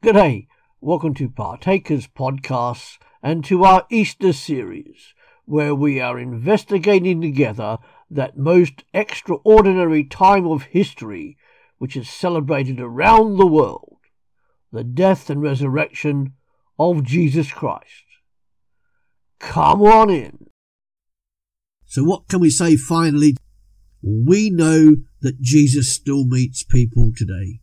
G'day, welcome to Partakers Podcasts and to our Easter series, where we are investigating together that most extraordinary time of history which is celebrated around the world the death and resurrection of Jesus Christ. Come on in. So, what can we say finally? We know that Jesus still meets people today.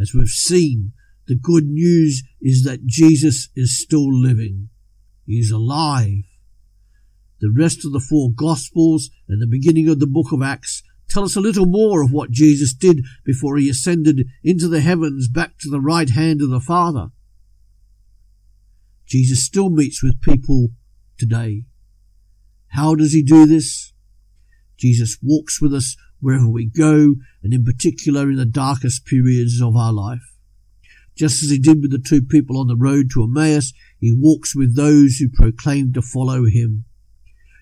As we've seen, the good news is that Jesus is still living. He is alive. The rest of the four Gospels and the beginning of the book of Acts tell us a little more of what Jesus did before he ascended into the heavens back to the right hand of the Father. Jesus still meets with people today. How does he do this? Jesus walks with us wherever we go, and in particular in the darkest periods of our life. Just as he did with the two people on the road to Emmaus, he walks with those who proclaim to follow him.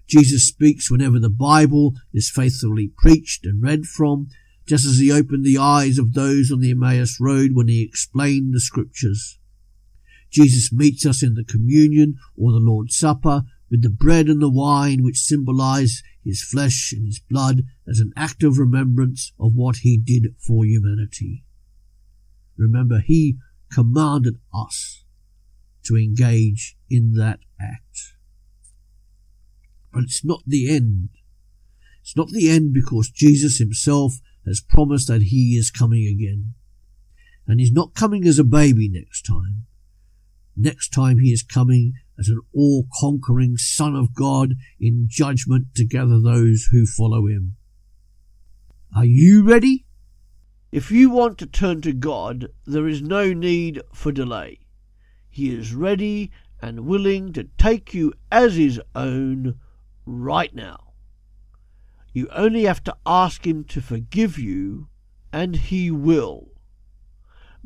Jesus speaks whenever the Bible is faithfully preached and read from, just as he opened the eyes of those on the Emmaus road when he explained the scriptures. Jesus meets us in the communion or the Lord's Supper with the bread and the wine which symbolize his flesh and his blood as an act of remembrance of what he did for humanity. Remember, he commanded us to engage in that act. But it's not the end. It's not the end because Jesus himself has promised that he is coming again. And he's not coming as a baby next time. Next time he is coming as an all conquering Son of God in judgment to gather those who follow him. Are you ready? If you want to turn to God, there is no need for delay. He is ready and willing to take you as his own right now. You only have to ask him to forgive you, and he will.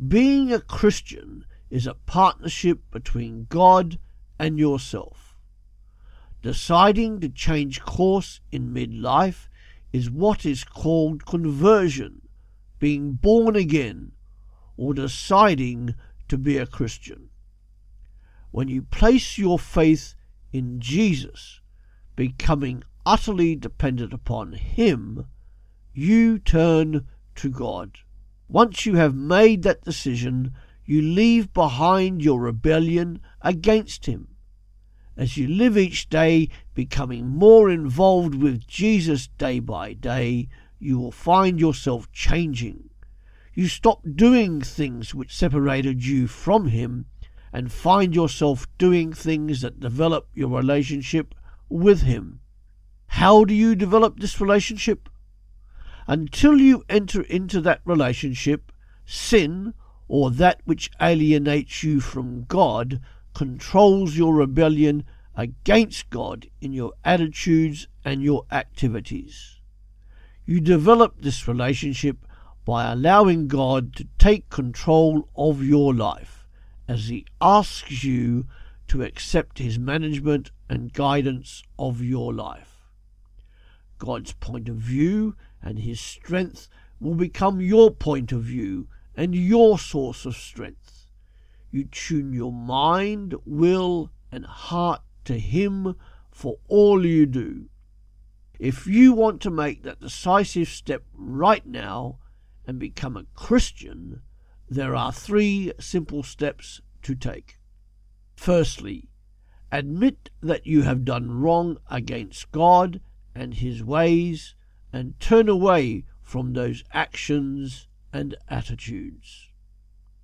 Being a Christian is a partnership between God and yourself. Deciding to change course in midlife is what is called conversion, being born again, or deciding to be a Christian. When you place your faith in Jesus, becoming utterly dependent upon Him, you turn to God. Once you have made that decision, you leave behind your rebellion against Him as you live each day becoming more involved with Jesus day by day, you will find yourself changing. You stop doing things which separated you from Him and find yourself doing things that develop your relationship with Him. How do you develop this relationship? Until you enter into that relationship, sin, or that which alienates you from God, controls your rebellion against God in your attitudes and your activities. You develop this relationship by allowing God to take control of your life as He asks you to accept His management and guidance of your life. God's point of view and His strength will become your point of view and your source of strength. You tune your mind, will, and heart to Him for all you do. If you want to make that decisive step right now and become a Christian, there are three simple steps to take. Firstly, admit that you have done wrong against God and His ways and turn away from those actions and attitudes.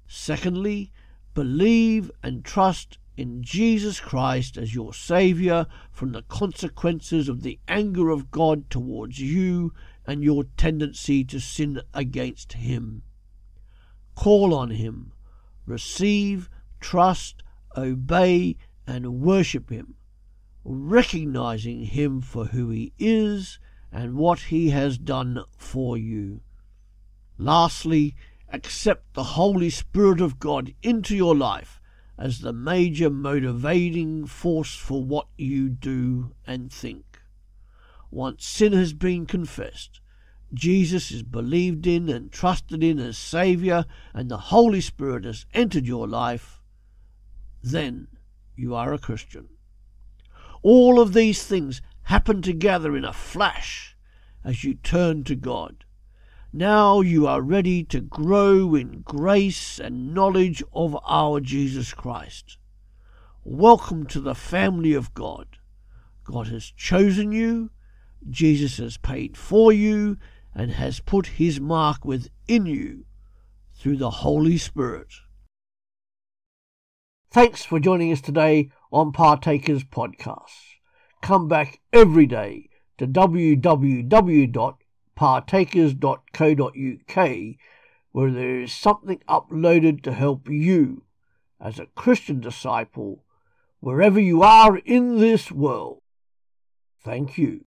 Secondly, believe and trust in Jesus Christ as your Saviour from the consequences of the anger of God towards you and your tendency to sin against Him. Call on Him, receive, trust, obey, and worship Him, recognizing Him for who He is and what He has done for you. Lastly, accept the Holy Spirit of God into your life as the major motivating force for what you do and think. Once sin has been confessed, Jesus is believed in and trusted in as Saviour, and the Holy Spirit has entered your life, then you are a Christian. All of these things happen together in a flash as you turn to God. Now you are ready to grow in grace and knowledge of our Jesus Christ. Welcome to the family of God. God has chosen you, Jesus has paid for you, and has put his mark within you through the Holy Spirit. Thanks for joining us today on Partakers Podcast. Come back every day to www.partakers.co.uk where there is something uploaded to help you as a Christian disciple wherever you are in this world. Thank you.